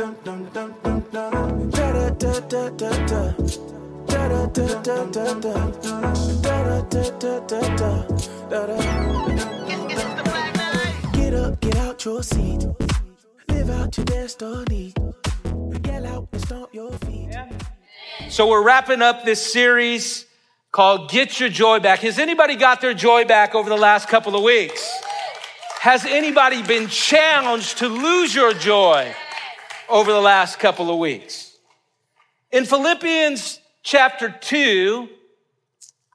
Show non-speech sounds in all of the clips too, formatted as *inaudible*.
Get up, get out your seat. Live out your destiny. Get out and stomp your feet. So we're wrapping up this series called Get Your Joy Back. Has anybody got their joy back over the last couple of weeks? Has anybody been challenged to lose your joy over the last couple of weeks? In Philippians chapter 2,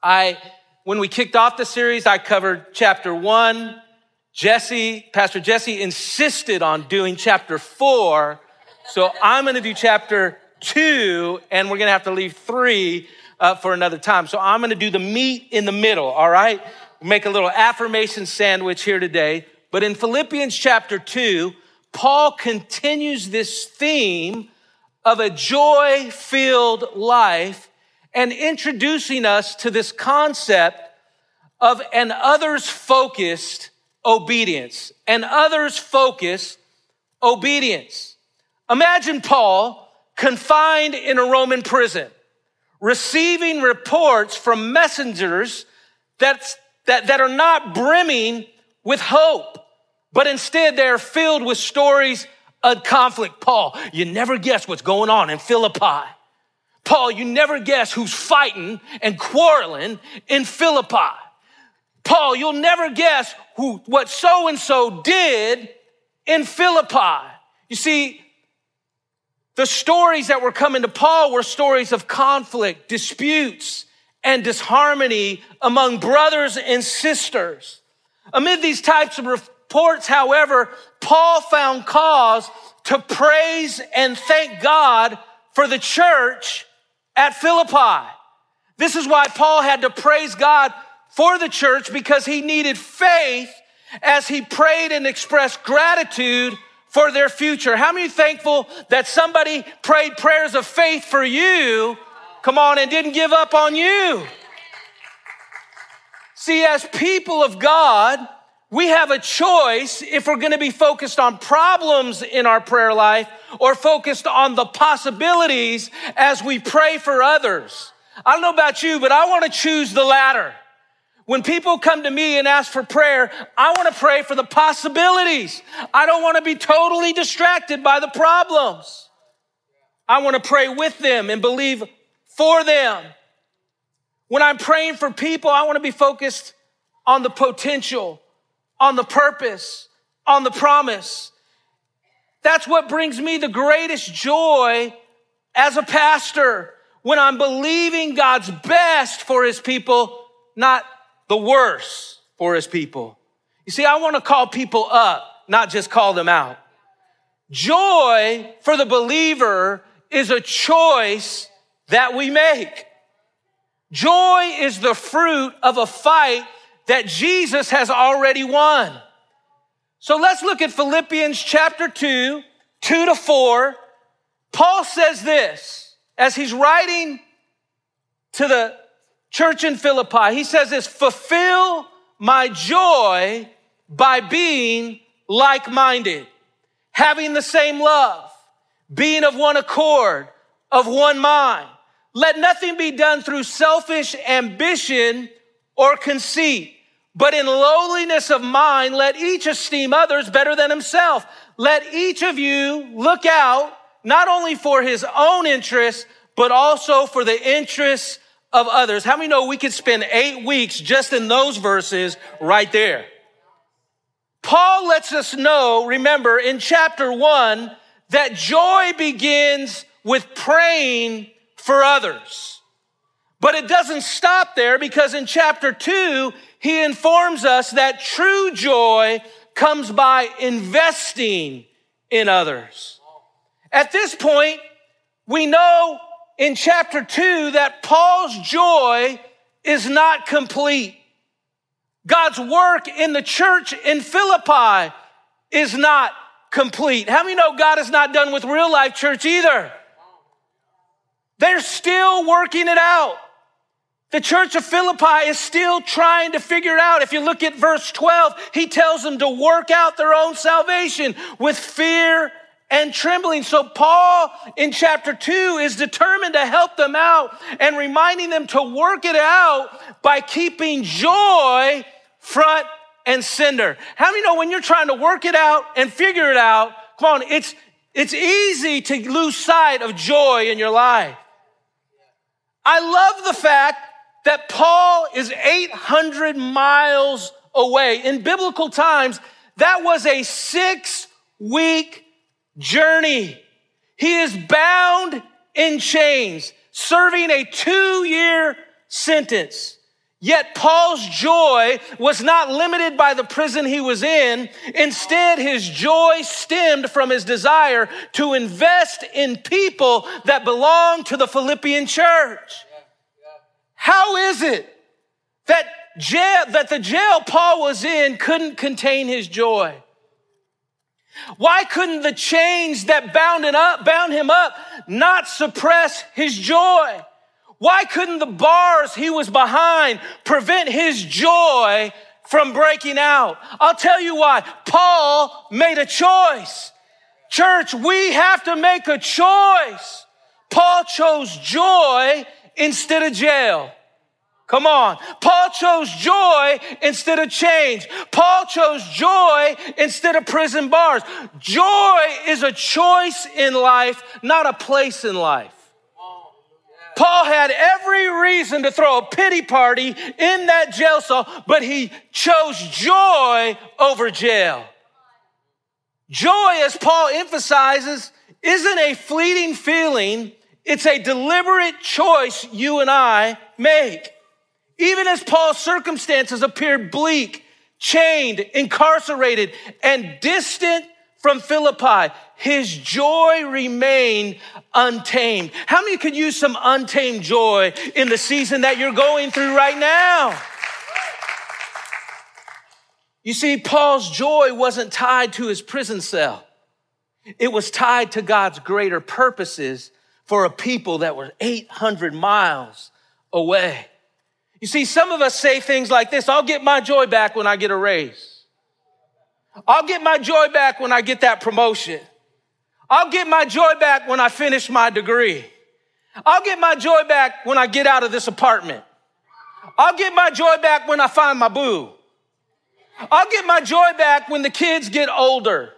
I when we kicked off the series, I covered chapter 1. Jesse, Pastor Jesse insisted on doing chapter 4. So I'm going to do chapter 2 and we're going to have to leave 3 uh, for another time. So I'm going to do the meat in the middle, all right? Make a little affirmation sandwich here today. But in Philippians chapter 2, Paul continues this theme of a joy filled life and introducing us to this concept of an others focused obedience, an others focused obedience. Imagine Paul confined in a Roman prison, receiving reports from messengers that, that are not brimming with hope, but instead they're filled with stories of conflict. Paul, you never guess what's going on in Philippi. Paul, you never guess who's fighting and quarreling in Philippi. Paul, you'll never guess who, what so and so did in Philippi. You see, the stories that were coming to Paul were stories of conflict, disputes, and disharmony among brothers and sisters. Amid these types of reports, however, Paul found cause to praise and thank God for the church at Philippi. This is why Paul had to praise God for the church because he needed faith as he prayed and expressed gratitude for their future. How many thankful that somebody prayed prayers of faith for you? Come on, and didn't give up on you. See, as people of God, we have a choice if we're going to be focused on problems in our prayer life or focused on the possibilities as we pray for others. I don't know about you, but I want to choose the latter. When people come to me and ask for prayer, I want to pray for the possibilities. I don't want to be totally distracted by the problems. I want to pray with them and believe for them. When I'm praying for people, I want to be focused on the potential, on the purpose, on the promise. That's what brings me the greatest joy as a pastor when I'm believing God's best for his people, not the worst for his people. You see, I want to call people up, not just call them out. Joy for the believer is a choice that we make. Joy is the fruit of a fight that Jesus has already won. So let's look at Philippians chapter 2, 2 to 4. Paul says this as he's writing to the church in Philippi, he says this, fulfill my joy by being like-minded, having the same love, being of one accord, of one mind. Let nothing be done through selfish ambition or conceit, but in lowliness of mind, let each esteem others better than himself. Let each of you look out not only for his own interests, but also for the interests of others. How many know we could spend eight weeks just in those verses right there? Paul lets us know, remember, in chapter one, that joy begins with praying for others. But it doesn't stop there because in chapter two, he informs us that true joy comes by investing in others. At this point, we know in chapter two that Paul's joy is not complete. God's work in the church in Philippi is not complete. How many know God is not done with real life church either? They're still working it out. The church of Philippi is still trying to figure out. If you look at verse 12, he tells them to work out their own salvation with fear and trembling. So Paul in chapter two is determined to help them out and reminding them to work it out by keeping joy front and center. How many know when you're trying to work it out and figure it out, come on, it's, it's easy to lose sight of joy in your life. I love the fact that Paul is 800 miles away. In biblical times, that was a six week journey. He is bound in chains, serving a two year sentence. Yet Paul's joy was not limited by the prison he was in. Instead, his joy stemmed from his desire to invest in people that belong to the Philippian church. How is it that jail, that the jail Paul was in couldn't contain his joy? Why couldn't the chains that bound up, bound him up not suppress his joy? Why couldn't the bars he was behind prevent his joy from breaking out? I'll tell you why. Paul made a choice. Church, we have to make a choice. Paul chose joy instead of jail. Come on. Paul chose joy instead of change. Paul chose joy instead of prison bars. Joy is a choice in life, not a place in life. Paul had every reason to throw a pity party in that jail cell, but he chose joy over jail. Joy, as Paul emphasizes, isn't a fleeting feeling. It's a deliberate choice you and I make. Even as Paul's circumstances appeared bleak, chained, incarcerated, and distant from Philippi, his joy remained untamed. How many could use some untamed joy in the season that you're going through right now? You see, Paul's joy wasn't tied to his prison cell. It was tied to God's greater purposes for a people that were 800 miles away. You see, some of us say things like this I'll get my joy back when I get a raise. I'll get my joy back when I get that promotion. I'll get my joy back when I finish my degree. I'll get my joy back when I get out of this apartment. I'll get my joy back when I find my boo. I'll get my joy back when the kids get older.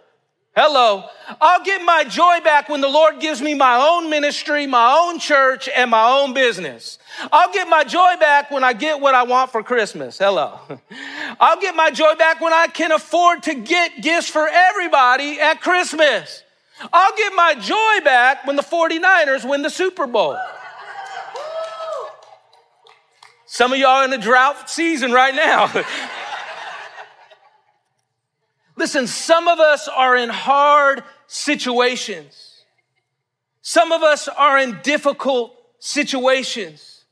Hello. I'll get my joy back when the Lord gives me my own ministry, my own church, and my own business. I'll get my joy back when I get what I want for Christmas. Hello. *laughs* I'll get my joy back when I can afford to get gifts for everybody at Christmas. I'll get my joy back when the 49ers win the Super Bowl. Some of y'all in a drought season right now. *laughs* Listen, some of us are in hard situations. Some of us are in difficult situations.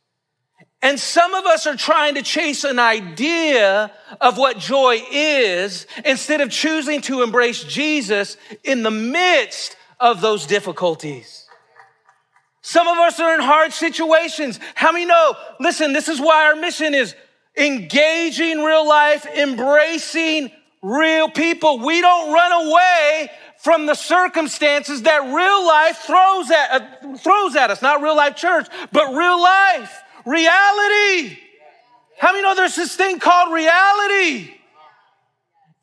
And some of us are trying to chase an idea of what joy is instead of choosing to embrace Jesus in the midst of those difficulties. Some of us are in hard situations. How many know? Listen, this is why our mission is engaging real life, embracing real people. We don't run away from the circumstances that real life throws at, uh, throws at us. Not real life church, but real life, reality. How many know there's this thing called reality?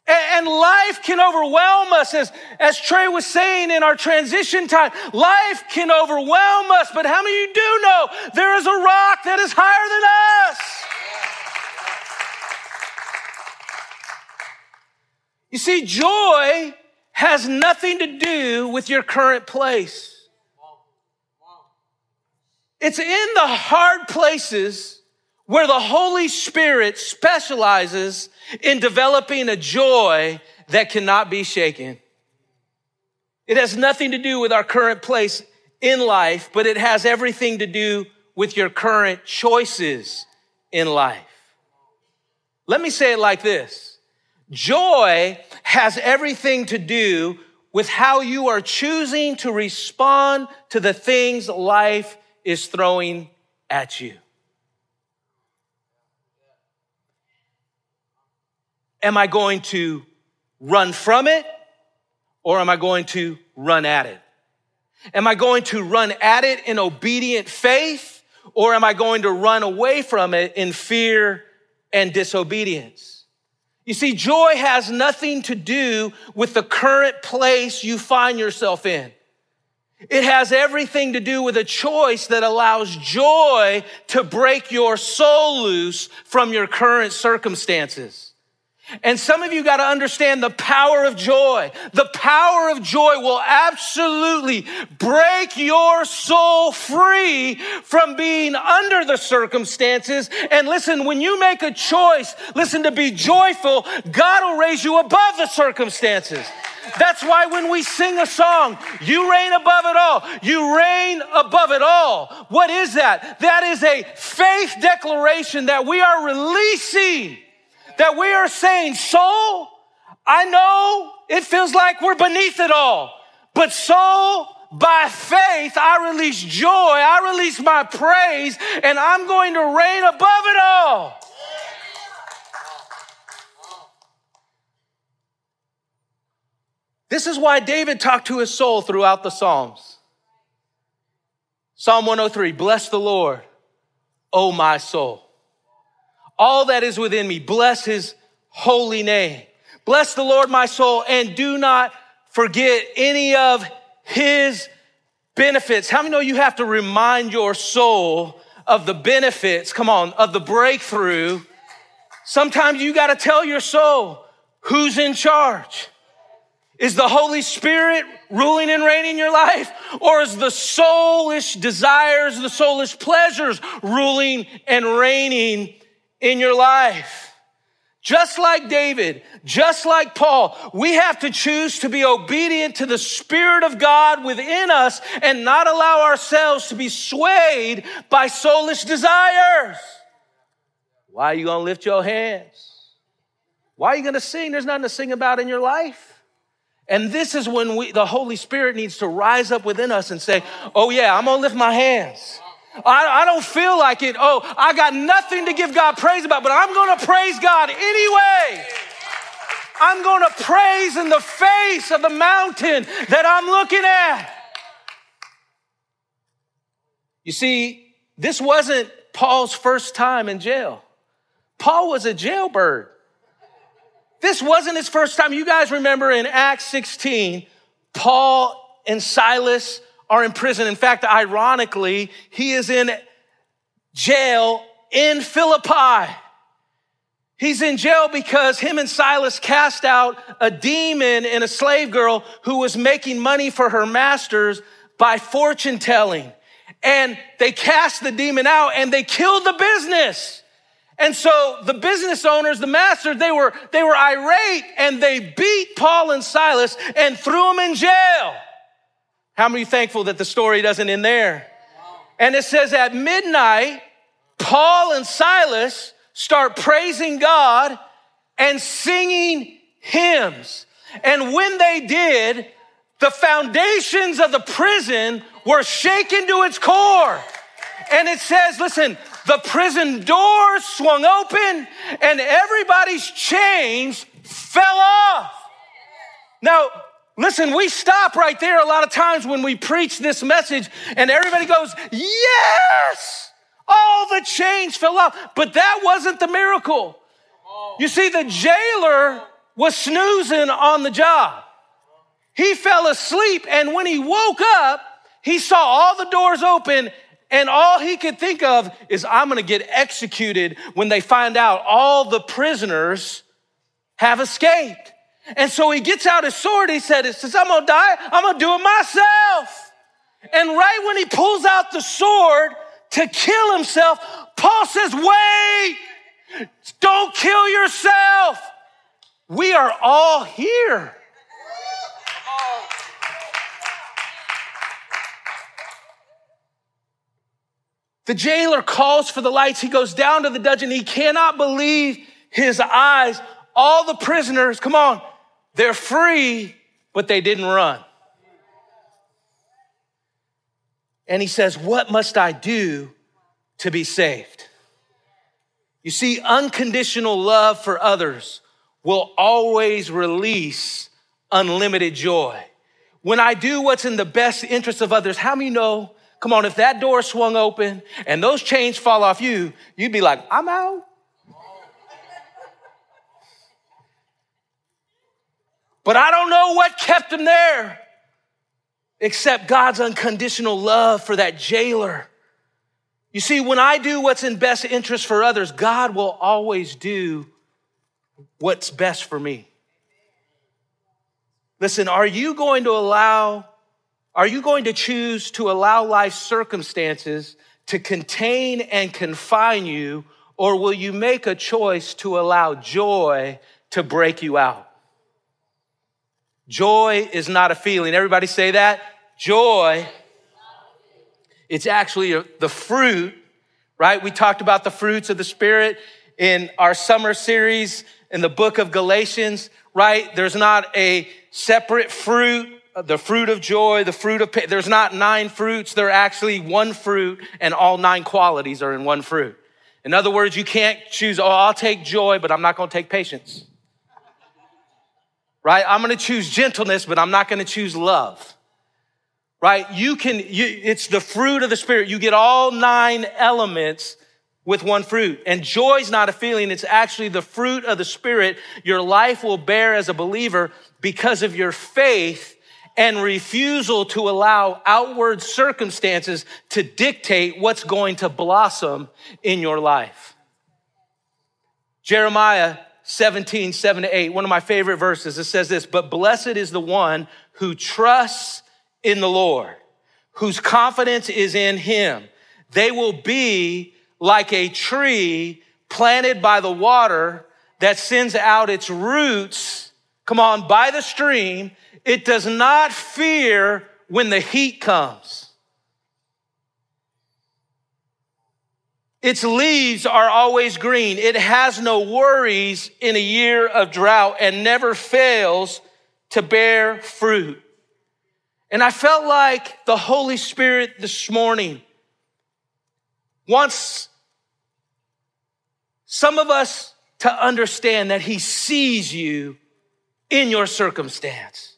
And, life can overwhelm us, as, as Trey was saying in our transition time. Life can overwhelm us, but how many of you do know there is a rock that is higher than us? You see, joy has nothing to do with your current place. It's in the hard places where the Holy Spirit specializes in developing a joy that cannot be shaken. It has nothing to do with our current place in life, but it has everything to do with your current choices in life. Let me say it like this. Joy has everything to do with how you are choosing to respond to the things life is throwing at you. Am I going to run from it or am I going to run at it? Am I going to run at it in obedient faith or am I going to run away from it in fear and disobedience? You see, joy has nothing to do with the current place you find yourself in. It has everything to do with a choice that allows joy to break your soul loose from your current circumstances. And some of you got to understand the power of joy. The power of joy will absolutely break your soul free from being under the circumstances. And listen, when you make a choice, listen, to be joyful, God will raise you above the circumstances. That's why when we sing a song, you reign above it all. You reign above it all. What is that? That is a faith declaration that we are releasing that we are saying, soul, I know it feels like we're beneath it all, but soul, by faith, I release joy, I release my praise, and I'm going to reign above it all. This is why David talked to his soul throughout the Psalms. Psalm 103 Bless the Lord, O my soul all that is within me. Bless his holy name. Bless the Lord, my soul, and do not forget any of his benefits. How many know you have to remind your soul of the benefits, come on, of the breakthrough? Sometimes you got to tell your soul who's in charge. Is the Holy Spirit ruling and reigning your life? Or is the soulish desires, the soulish pleasures ruling and reigning in your life. Just like David, just like Paul, we have to choose to be obedient to the Spirit of God within us and not allow ourselves to be swayed by soulish desires. Why are you to lift your hands? Why are you to sing? There's nothing to sing about in your life. And this is when we, the Holy Spirit needs to rise up within us and say, Oh, yeah, I'm to lift my hands. I, I don't feel like it. Oh, I got nothing to give God praise about, but I'm going to praise God anyway. I'm going to praise in the face of the mountain that I'm looking at. You see, this wasn't Paul's first time in jail. Paul was a jailbird. This wasn't his first time. You guys remember in Acts 16, Paul and Silas are in prison. In fact, ironically, he is in jail in Philippi. He's in jail because him and Silas cast out a demon in a slave girl who was making money for her masters by fortune telling. And they cast the demon out and they killed the business. And so the business owners, the masters, they were, they were irate and they beat Paul and Silas and threw them in jail. How many thankful that the story doesn't end there? And it says at midnight, Paul and Silas start praising God and singing hymns. And when they did, the foundations of the prison were shaken to its core. And it says, listen, the prison doors swung open and everybody's chains fell off. Now, Listen, we stop right there a lot of times when we preach this message and everybody goes, Yes! All the chains fell off. But that wasn't the miracle. You see, the jailer was snoozing on the job. He fell asleep, and when he woke up, he saw all the doors open, and all he could think of is, I'm gonna get executed when they find out all the prisoners have escaped. And so he gets out his sword. He said, "It says I'm gonna die. I'm gonna do it myself." And right when he pulls out the sword to kill himself, Paul says, "Wait! Don't kill yourself. We are all here." The jailer calls for the lights. He goes down to the dungeon. He cannot believe his eyes. All the prisoners, come on, they're free, but they didn't run. And he says, What must I do to be saved? You see, unconditional love for others will always release unlimited joy. When I do what's in the best interest of others, how many know? Come on, if that door swung open and those chains fall off you, you'd be like, I'm out. But I don't know what kept him there except God's unconditional love for that jailer. You see, when I do what's in best interest for others, God will always do what's best for me. Listen, are you going to allow, are you going to choose to allow life's circumstances to contain and confine you, or will you make a choice to allow joy to break you out? Joy is not a feeling. Everybody say that? Joy, it's actually the fruit, right? We talked about the fruits of the Spirit in our summer series in the book of Galatians, right? There's not a separate fruit, uh, the fruit of joy, the fruit of, there's not nine fruits. They're actually one fruit and all nine qualities are in one fruit. In other words, you can't choose, oh, I'll take joy, but I'm not going to take patience. Right? I'm going to choose gentleness, but I'm not going to choose love. Right? You can, you, it's the fruit of the Spirit. You get all nine elements with one fruit. And joy's not a feeling, it's actually the fruit of the Spirit your life will bear as a believer because of your faith and refusal to allow outward circumstances to dictate what's going to blossom in your life. Jeremiah 17, 7 to 8, one of my favorite verses, it says this, but blessed is the one who trusts in the Lord, whose confidence is in him. They will be like a tree planted by the water that sends out its roots, come on, by the stream. It does not fear when the heat comes. Its leaves are always green. It has no worries in a year of drought and never fails to bear fruit. And I felt like the Holy Spirit this morning wants some of us to understand that He sees you in your circumstance.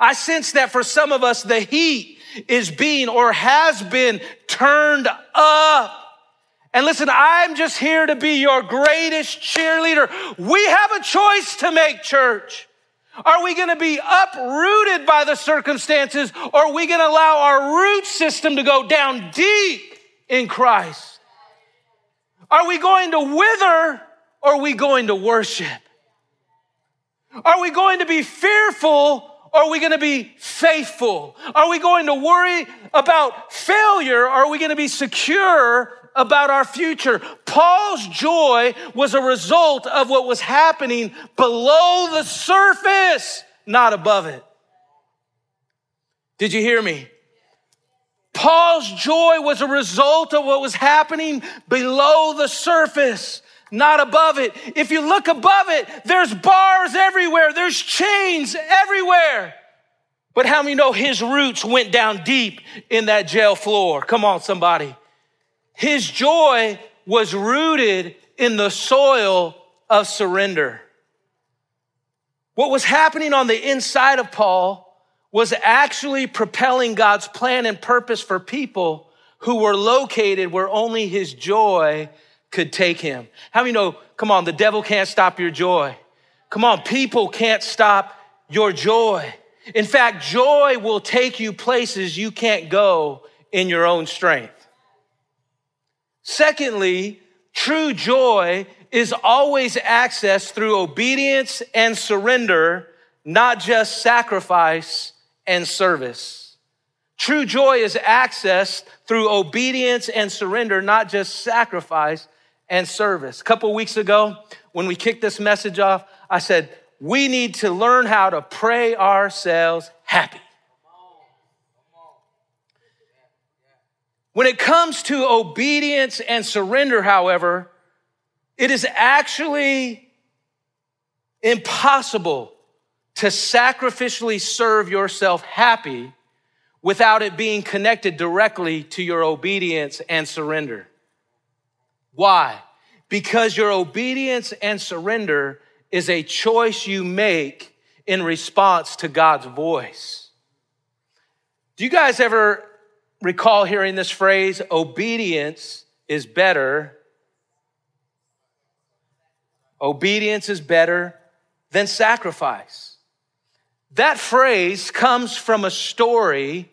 I sense that for some of us, the heat is being or has been turned up. And listen, I'm just here to be your greatest cheerleader. We have a choice to make, church. Are we going to be uprooted by the circumstances or are we going to allow our root system to go down deep in Christ? Are we going to wither or are we going to worship? Are we going to be fearful are we going to be faithful? Are we going to worry about failure are we going to be secure about our future? Paul's joy was a result of what was happening below the surface, not above it. Did you hear me? Paul's joy was a result of what was happening below the surface, not above it. If you look above it, there's bars everywhere, there's chains everywhere. But how many know his roots went down deep in that jail floor? Come on, somebody. His joy was rooted in the soil of surrender. What was happening on the inside of Paul was actually propelling God's plan and purpose for people who were located where only his joy could take him. How many know, come on, the devil can't stop your joy. Come on, people can't stop your joy. In fact, joy will take you places you can't go in your own strength. Secondly, true joy is always accessed through obedience and surrender, not just sacrifice and service. True joy is accessed through obedience and surrender, not just sacrifice and service. A couple weeks ago, when we kicked this message off, I said, we need to learn how to pray ourselves happy. When it comes to obedience and surrender, however, it is actually impossible to sacrificially serve yourself happy without it being connected directly to your obedience and surrender. Why? Because your obedience and surrender is a choice you make in response to God's voice. Do you guys ever recall hearing this phrase, obedience is better? Obedience is better than sacrifice. That phrase comes from a story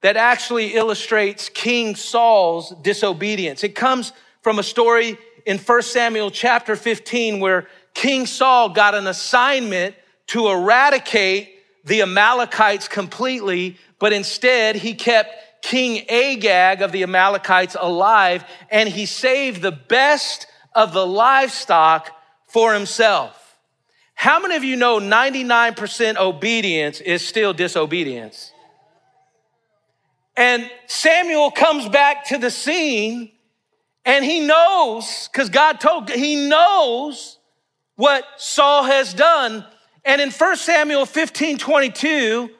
that actually illustrates King Saul's disobedience. It comes from a story in 1 Samuel chapter 15 where King Saul got an assignment to eradicate the Amalekites completely, but instead he kept King Agag of the Amalekites alive and he saved the best of the livestock for himself. How many of you know 99% obedience is still disobedience? And Samuel comes back to the scene and he knows, because God told, he knows what Saul has done. And in 1 Samuel 15 22,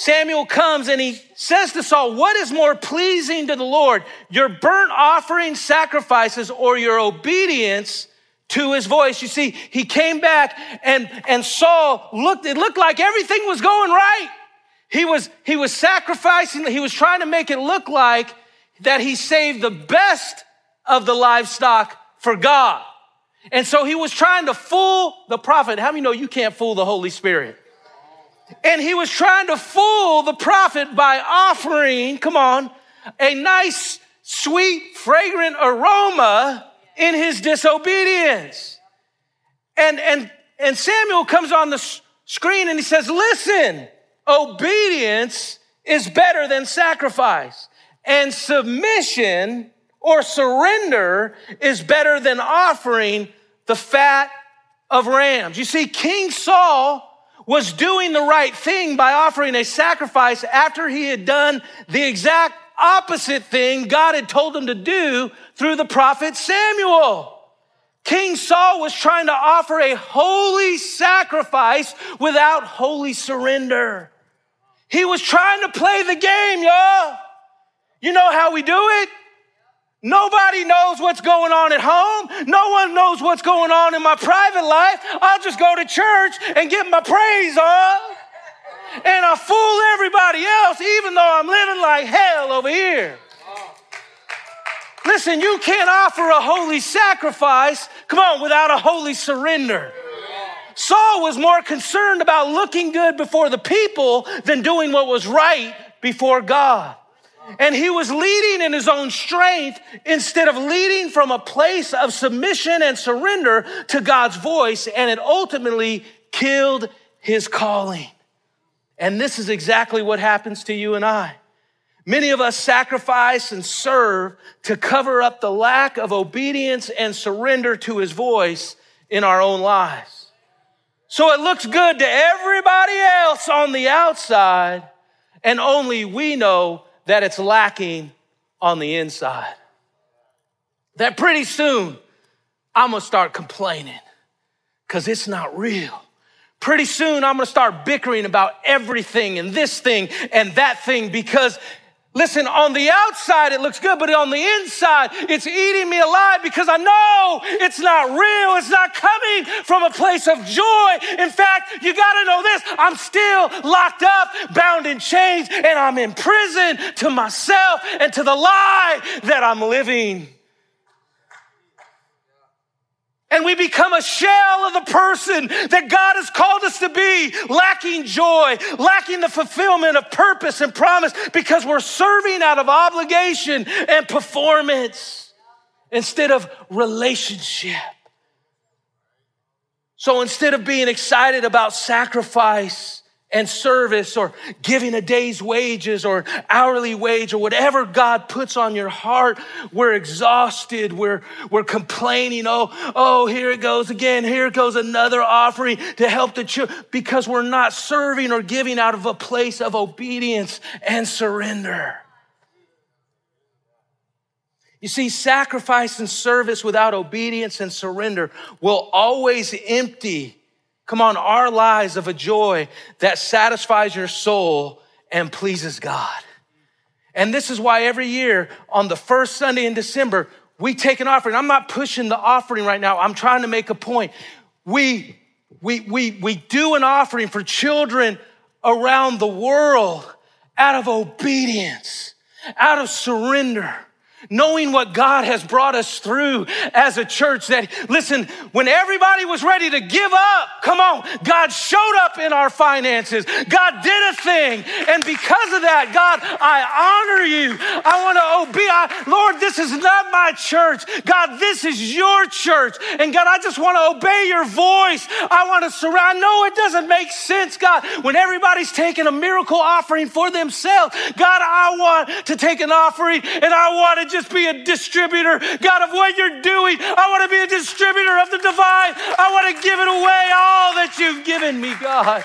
Samuel comes and he says to Saul, What is more pleasing to the Lord, your burnt offering sacrifices or your obedience to his voice? You see, he came back and, and Saul looked, it looked like everything was going right. He was, he was sacrificing, he was trying to make it look like that he saved the best of the livestock for God. And so he was trying to fool the prophet. How many know you can't fool the Holy Spirit? And he was trying to fool the prophet by offering, come on, a nice, sweet, fragrant aroma in his disobedience. And, and, and Samuel comes on the screen and he says, Listen, obedience is better than sacrifice, and submission or surrender is better than offering the fat of rams. You see, King Saul was doing the right thing by offering a sacrifice after he had done the exact opposite thing God had told him to do through the prophet Samuel. King Saul was trying to offer a holy sacrifice without holy surrender. He was trying to play the game, y'all. You know how we do it? Nobody knows what's going on at home. No one knows what's going on in my private life. I'll just go to church and get my praise on. And I fool everybody else, even though I'm living like hell over here. Listen, you can't offer a holy sacrifice, come on, without a holy surrender. Saul was more concerned about looking good before the people than doing what was right before God. And he was leading in his own strength instead of leading from a place of submission and surrender to God's voice, and it ultimately killed his calling. And this is exactly what happens to you and I. Many of us sacrifice and serve to cover up the lack of obedience and surrender to his voice in our own lives. So it looks good to everybody else on the outside, and only we know that it's lacking on the inside. That pretty soon, I'm gonna start complaining because it's not real. Pretty soon, I'm gonna start bickering about everything and this thing and that thing because Listen, on the outside it looks good, but on the inside it's eating me alive because I know it's not real. It's not coming from a place of joy. In fact, you got to know this I'm still locked up, bound in chains, and I'm in prison to myself and to the lie that I'm living. And we become a shell of the person that God has called us to be, lacking joy, lacking the fulfillment of purpose and promise because we're serving out of obligation and performance instead of relationship. So instead of being excited about sacrifice, and service or giving a day's wages or hourly wage or whatever God puts on your heart, we're exhausted. We're, we're complaining. Oh, oh, here it goes again. Here goes another offering to help the church because we're not serving or giving out of a place of obedience and surrender. You see, sacrifice and service without obedience and surrender will always empty Come on, our lives of a joy that satisfies your soul and pleases God. And this is why every year on the first Sunday in December, we take an offering. I'm not pushing the offering right now. I'm trying to make a point. We We, we, we do an offering for children around the world out of obedience, out of surrender knowing what God has brought us through as a church that, listen, when everybody was ready to give up, come on, God showed up in our finances. God did a thing. And because of that, God, I honor you. I want to obey. I, Lord, this is not my church. God, this is your church. And God, I just want to obey your voice. I want to surround. I know it doesn't make sense, God, when everybody's taking a miracle offering for themselves. God, I want to take an offering and I want to just be a distributor, God, of what you're doing. I want to be a distributor of the divine. I want to give it away, all that you've given me, God.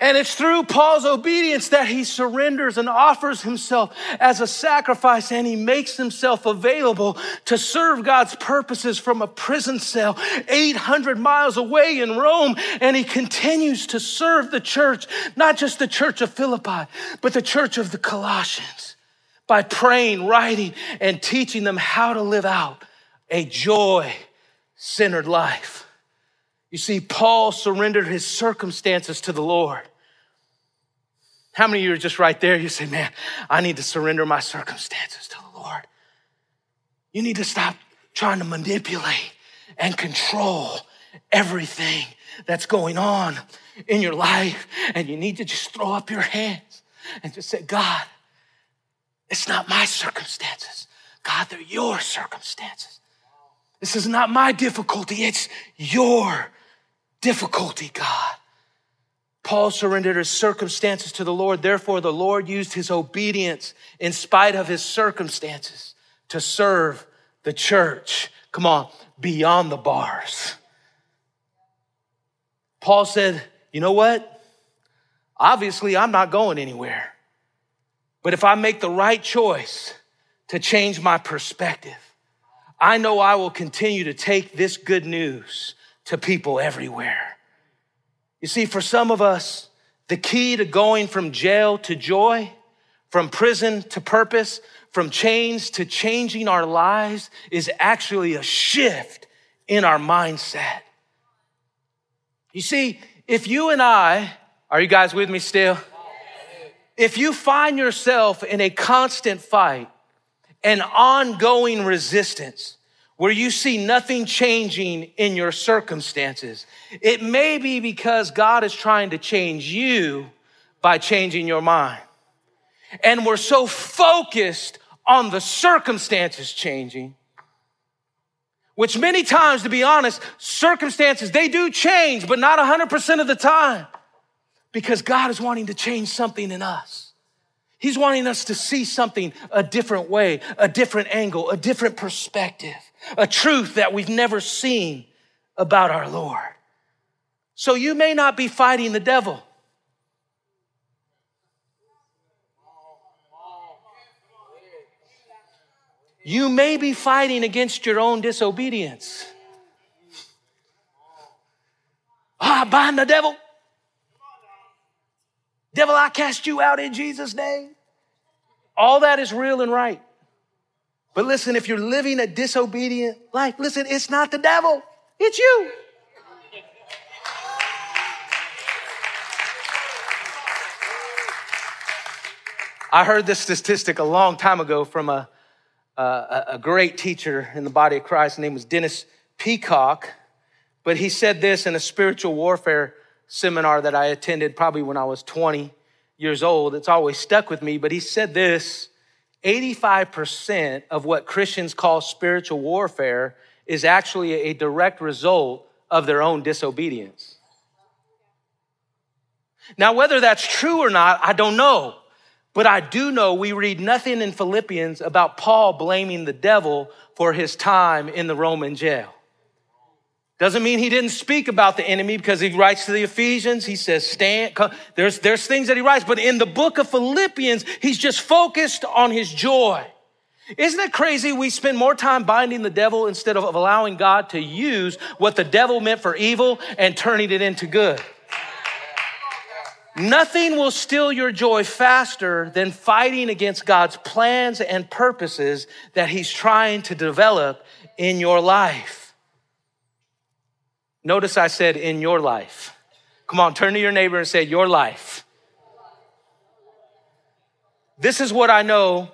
And it's through Paul's obedience that he surrenders and offers himself as a sacrifice and he makes himself available to serve God's purposes from a prison cell 800 miles away in Rome. And he continues to serve the church, not just the church of Philippi, but the church of the Colossians by praying, writing, and teaching them how to live out a joy centered life. You see, Paul surrendered his circumstances to the Lord. How many of you are just right there? You say, Man, I need to surrender my circumstances to the Lord. You need to stop trying to manipulate and control everything that's going on in your life. And you need to just throw up your hands and just say, God, it's not my circumstances. God, they're your circumstances. This is not my difficulty, it's your difficulty, God. Paul surrendered his circumstances to the Lord. Therefore, the Lord used his obedience in spite of his circumstances to serve the church. Come on, beyond the bars. Paul said, You know what? Obviously, I'm not going anywhere. But if I make the right choice to change my perspective, I know I will continue to take this good news to people everywhere. You see, for some of us, the key to going from jail to joy, from prison to purpose, from chains to changing our lives is actually a shift in our mindset. You see, if you and I, are you guys with me still? If you find yourself in a constant fight, an ongoing resistance, where you see nothing changing in your circumstances, it may be because God is trying to change you by changing your mind. And we're so focused on the circumstances changing, which many times, to be honest, circumstances, they do change, but not 100% of the time because God is wanting to change something in us. He's wanting us to see something a different way, a different angle, a different perspective, a truth that we've never seen about our Lord. So you may not be fighting the devil. You may be fighting against your own disobedience. Ah, bind the devil. Devil, I cast you out in Jesus' name. All that is real and right. But listen, if you're living a disobedient life, listen, it's not the devil, it's you. I heard this statistic a long time ago from a, a, a great teacher in the body of Christ. His name was Dennis Peacocke. But he said this in a spiritual warfare seminar that I attended probably when I was 20 years old. It's always stuck with me, but he said this 85% of what Christians call spiritual warfare is actually a direct result of their own disobedience. Now, whether that's true or not, I don't know. But I do know we read nothing in Philippians about Paul blaming the devil for his time in the Roman jail. Doesn't mean he didn't speak about the enemy because he writes to the Ephesians. He says, stand. There's, there's things that he writes, but in the book of Philippians, he's just focused on his joy. Isn't it crazy? We spend more time binding the devil instead of allowing God to use what the devil meant for evil and turning it into good. Nothing will steal your joy faster than fighting against God's plans and purposes that He's trying to develop in your life. Notice I said in your life. Come on, turn to your neighbor and say, Your life. This is what I know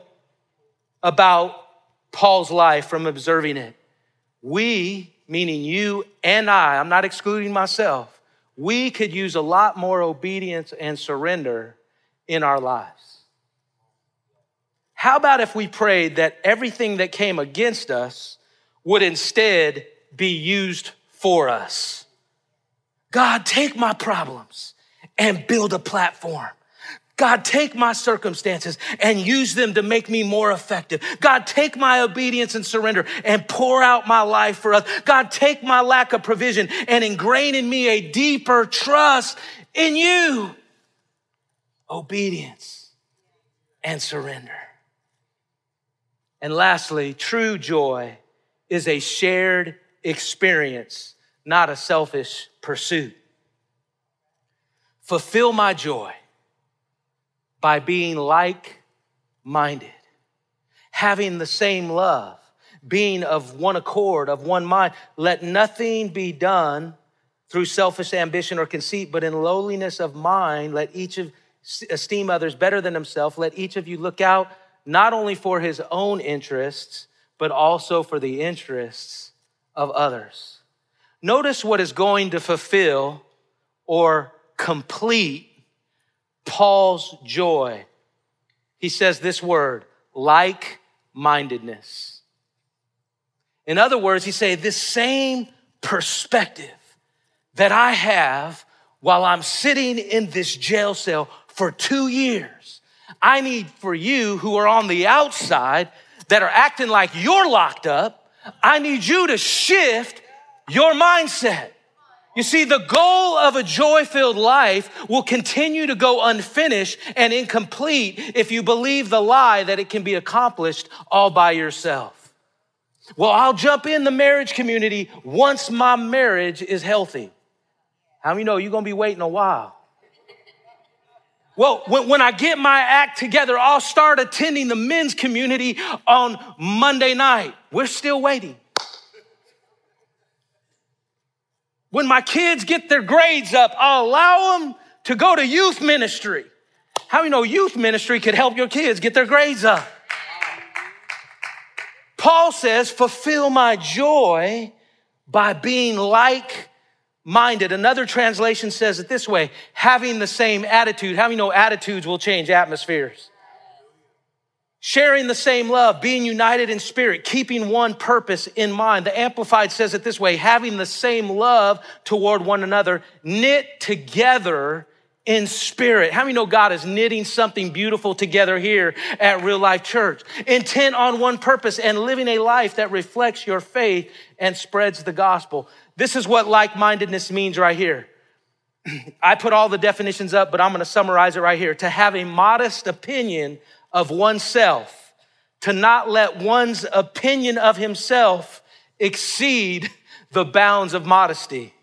about Paul's life from observing it. We, meaning you and I, I'm not excluding myself, we could use a lot more obedience and surrender in our lives. How about if we prayed that everything that came against us would instead be used for us? God, take my problems and build a platform God, take my circumstances and use them to make me more effective. God, take my obedience and surrender and pour out my life for us. God, take my lack of provision and ingrain in me a deeper trust in you. Obedience and surrender. And lastly, true joy is a shared experience, not a selfish pursuit. Fulfill my joy by being like minded, having the same love, being of one accord, of one mind. Let nothing be done through selfish ambition or conceit, but in lowliness of mind, let each of esteem others better than himself. Let each of you look out not only for his own interests, but also for the interests of others. Notice what is going to fulfill or complete Paul's joy. He says this word, like mindedness. In other words, he say this same perspective that I have while I'm sitting in this jail cell for two years. I need for you who are on the outside that are acting like you're locked up. I need you to shift your mindset. You see, the goal of a joy filled life will continue to go unfinished and incomplete if you believe the lie that it can be accomplished all by yourself. Well, I'll jump in the marriage community once my marriage is healthy. How many know you're gonna be waiting a while? Well, when, when I get my act together, I'll start attending the men's community on Monday night. We're still waiting. When my kids get their grades up, I'll allow them to go to youth ministry. How you know youth ministry could help your kids get their grades up? Paul says, fulfill my joy by being like minded. Another translation says it this way having the same attitude. How many know attitudes will change atmospheres? sharing the same love, being united in spirit, keeping one purpose in mind. The Amplified says it this way having the same love toward one another, knit together in spirit. How many know God is knitting something beautiful together here at Real Life Church? Intent on one purpose and living a life that reflects your faith and spreads the gospel. This is what like mindedness means right here. I put all the definitions up, but I'm going to summarize it right here. To have a modest opinion of oneself, to not let one's opinion of himself exceed the bounds of modesty.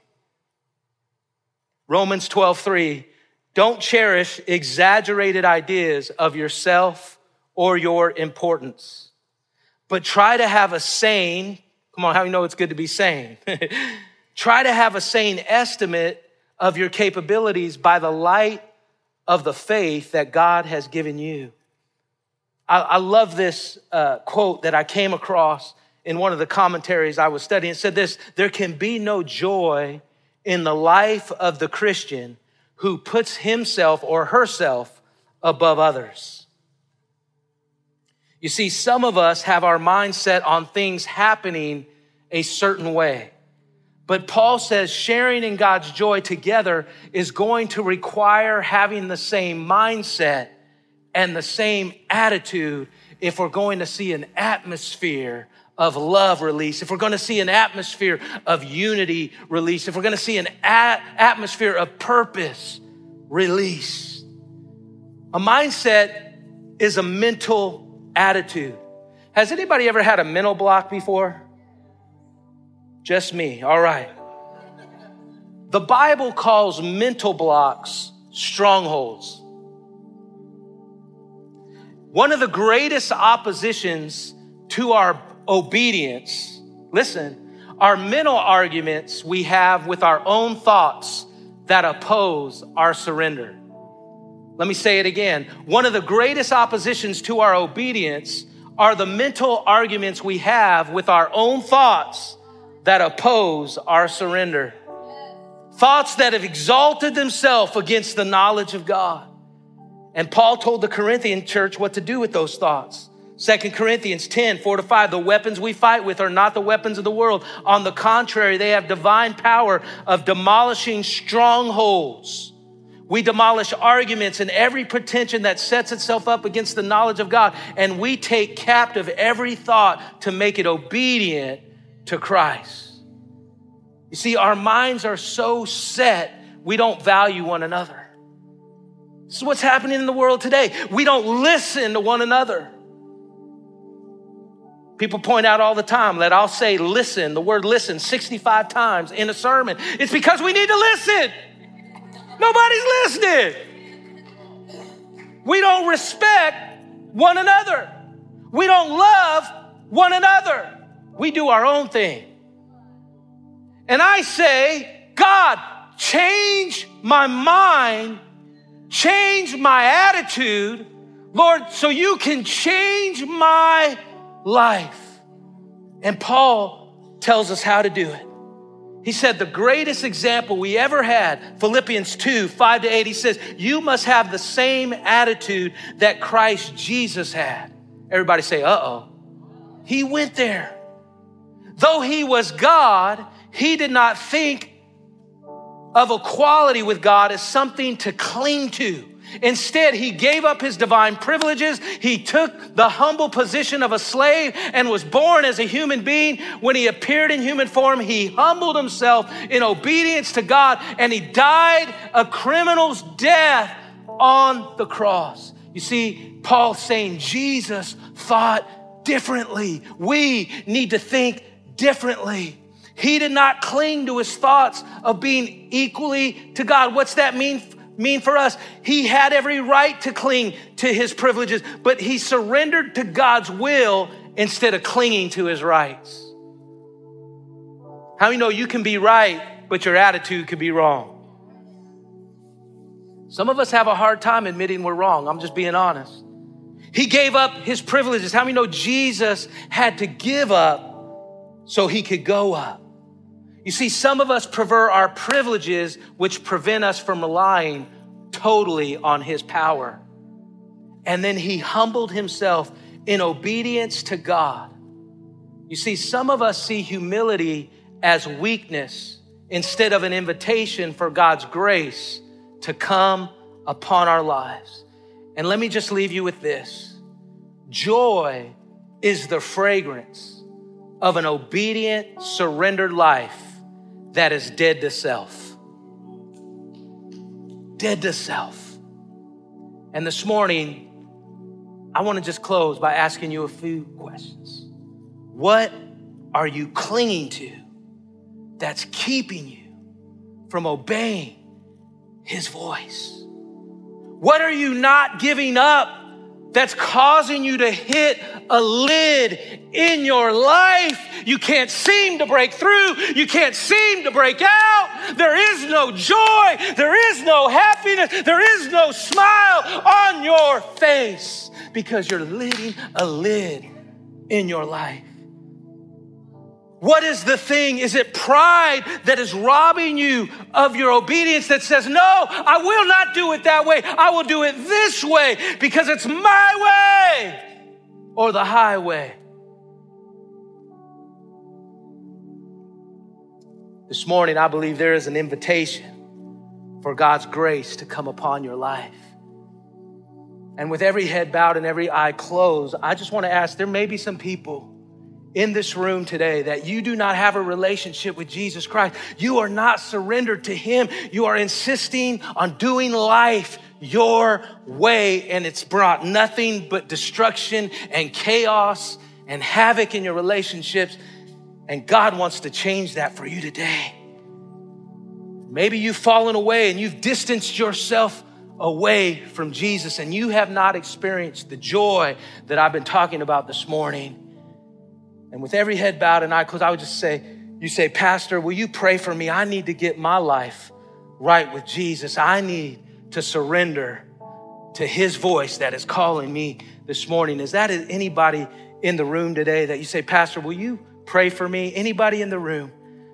Romans 12, 3, don't cherish exaggerated ideas of yourself or your importance, but try to have a sane, come on, how you know it's good to be sane? *laughs* try to have a sane estimate of your capabilities by the light of the faith that God has given you. I, I love this uh, quote that I came across in one of the commentaries I was studying. It said this There can be no joy in the life of the Christian who puts himself or herself above others. You see, some of us have our mindset on things happening a certain way. But Paul says sharing in God's joy together is going to require having the same mindset and the same attitude if we're going to see an atmosphere of love release, if we're going to see an atmosphere of unity release, if we're going to see an atmosphere of purpose release. A mindset is a mental attitude. Has anybody ever had a mental block before? Just me. All right. The Bible calls mental blocks strongholds. One of the greatest oppositions to our obedience, listen, are mental arguments we have with our own thoughts that oppose our surrender. Let me say it again. One of the greatest oppositions to our obedience are the mental arguments we have with our own thoughts that oppose our surrender. Thoughts that have exalted themselves against the knowledge of God. And Paul told the Corinthian church what to do with those thoughts. 2 Corinthians 10, 4 to 5, the weapons we fight with are not the weapons of the world. On the contrary, they have divine power of demolishing strongholds. We demolish arguments and every pretension that sets itself up against the knowledge of God, and we take captive every thought to make it obedient to Christ. You see, our minds are so set, we don't value one another. This is what's happening in the world today. We don't listen to one another. People point out all the time that I'll say listen, the word listen 65 times in a sermon. It's because we need to listen. Nobody's listening. We don't respect one another. We don't love one another. We do our own thing. And I say, God, change my mind, change my attitude, Lord, so you can change my life. And Paul tells us how to do it. He said, the greatest example we ever had, Philippians 2 5 to 8, he says, You must have the same attitude that Christ Jesus had. Everybody say, Uh oh. He went there. Though he was God, he did not think of equality with God as something to cling to. Instead, he gave up his divine privileges. He took the humble position of a slave and was born as a human being. When he appeared in human form, he humbled himself in obedience to God and he died a criminal's death on the cross. You see, Paul saying Jesus thought differently. We need to think differently. He did not cling to his thoughts of being equally to God. What's that mean? mean for us? He had every right to cling to his privileges, but he surrendered to God's will instead of clinging to his rights. How many know you can be right, but your attitude could be wrong? Some of us have a hard time admitting we're wrong. I'm just being honest. He gave up his privileges. How many know Jesus had to give up so he could go up? You see, some of us prefer our privileges, which prevent us from relying totally on his power. And then he humbled himself in obedience to God. You see, some of us see humility as weakness instead of an invitation for God's grace to come upon our lives. And let me just leave you with this joy is the fragrance of an obedient, surrendered life that is dead to self. Dead to self. And this morning, I want to just close by asking you a few questions. What are you clinging to that's keeping you from obeying His voice? What are you not giving up that's causing you to hit a lid in your life. You can't seem to break through. You can't seem to break out. There is no joy. There is no happiness. There is no smile on your face because you're letting a lid in your life. What is the thing? Is it pride that is robbing you of your obedience that says, No, I will not do it that way. I will do it this way because it's my way or the highway? This morning, I believe there is an invitation for God's grace to come upon your life. And with every head bowed and every eye closed, I just want to ask there may be some people in this room today that you do not have a relationship with Jesus Christ. You are not surrendered to Him. You are insisting on doing life your way, and it's brought nothing but destruction and chaos and havoc in your relationships. And God wants to change that for you today. Maybe you've fallen away and you've distanced yourself away from Jesus and you have not experienced the joy that I've been talking about this morning. And with every head bowed and eye closed, I would just say, You say, Pastor, will you pray for me? I need to get my life right with Jesus. I need to surrender to his voice that is calling me this morning. Is that anybody in the room today that you say, Pastor, will you pray for me? Anybody in the room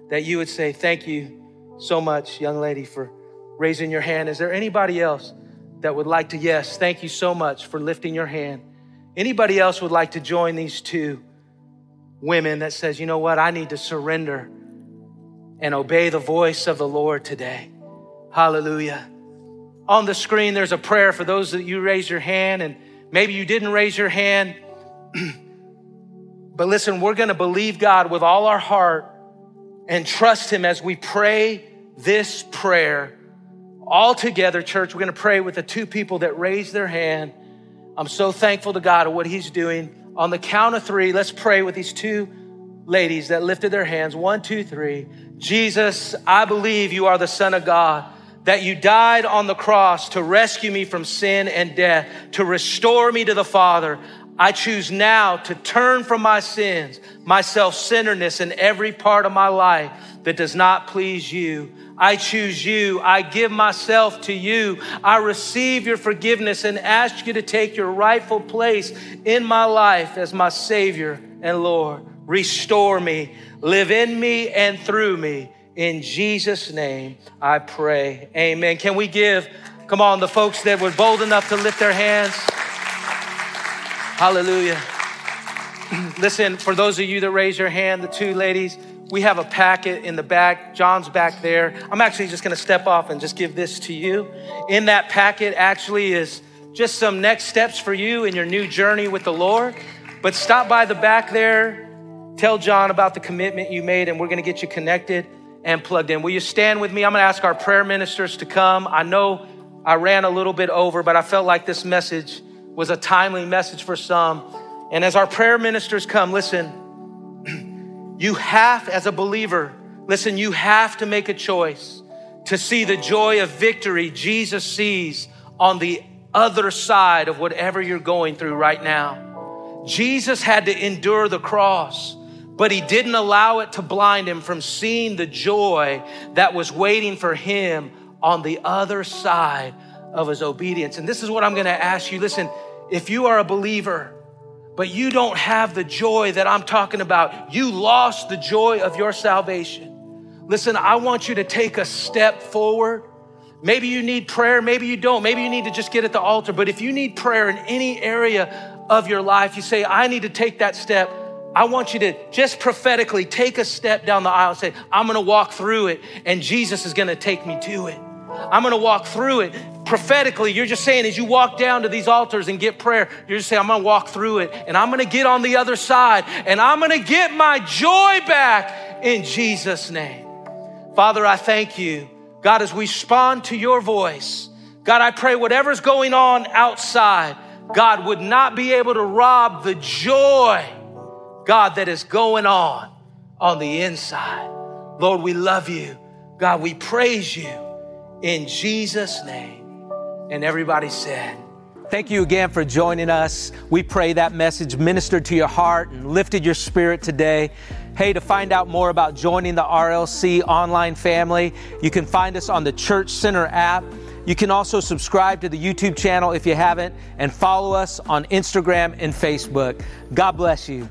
that you would say, Thank you so much, young lady, for raising your hand. Is there anybody else that would like to? Yes, thank you so much for lifting your hand. Anybody else would like to join these two women that says, you know what, I need to surrender and obey the voice of the Lord today. Hallelujah. On the screen, there's a prayer for those that you raise your hand, and maybe you didn't raise your hand. *clears throat* but listen, we're going to believe God with all our heart and trust Him as we pray this prayer. All together, church, we're going to pray with the two people that raised their hand. I'm so thankful to God of what He's doing. On the count of three, let's pray with these two ladies that lifted their hands. One, two, three. Jesus, I believe you are the Son of God that you died on the cross to rescue me from sin and death, to restore me to the Father. I choose now to turn from my sins, my self centeredness in every part of my life that does not please you. I choose you. I give myself to you. I receive your forgiveness and ask you to take your rightful place in my life as my Savior and Lord. Restore me, live in me and through me. In Jesus' name, I pray. Amen. Can we give, come on, the folks that were bold enough to lift their hands? Hallelujah. Listen, for those of you that raise your hand, the two ladies, we have a packet in the back. John's back there. I'm actually just going to step off and just give this to you. In that packet, actually, is just some next steps for you in your new journey with the Lord. But stop by the back there, tell John about the commitment you made, and we're going to get you connected and plugged in. Will you stand with me? I'm going to ask our prayer ministers to come. I know I ran a little bit over, but I felt like this message was a timely message for some. And as our prayer ministers come, listen, *clears throat* you have, as a believer, listen, you have to make a choice to see the joy of victory Jesus sees on the other side of whatever you're going through right now. Jesus had to endure the cross but he didn't allow it to blind him from seeing the joy that was waiting for him on the other side of his obedience. And this is what I'm to ask you. Listen, if you are a believer, but you don't have the joy that I'm talking about, you lost the joy of your salvation. Listen, I want you to take a step forward. Maybe you need prayer, maybe you don't. Maybe you need to just get at the altar. But if you need prayer in any area of your life, you say, I need to take that step. I want you to just prophetically take a step down the aisle and say, I'm gonna walk through it, and Jesus is gonna take me to it. I'm gonna walk through it. Prophetically, you're just saying as you walk down to these altars and get prayer, you're just saying, I'm gonna walk through it, and I'm gonna get on the other side, and I'm gonna get my joy back in Jesus' name. Father, I thank you. God, as we respond to your voice, God, I pray whatever's going on outside, God would not be able to rob the joy God, that is going on on the inside. Lord, we love you. God, we praise you in Jesus' name. And everybody said, Thank you again for joining us. We pray that message ministered to your heart and lifted your spirit today. Hey, to find out more about joining the RLC online family, you can find us on the Church Center app. You can also subscribe to the YouTube channel if you haven't, and follow us on Instagram and Facebook. God bless you.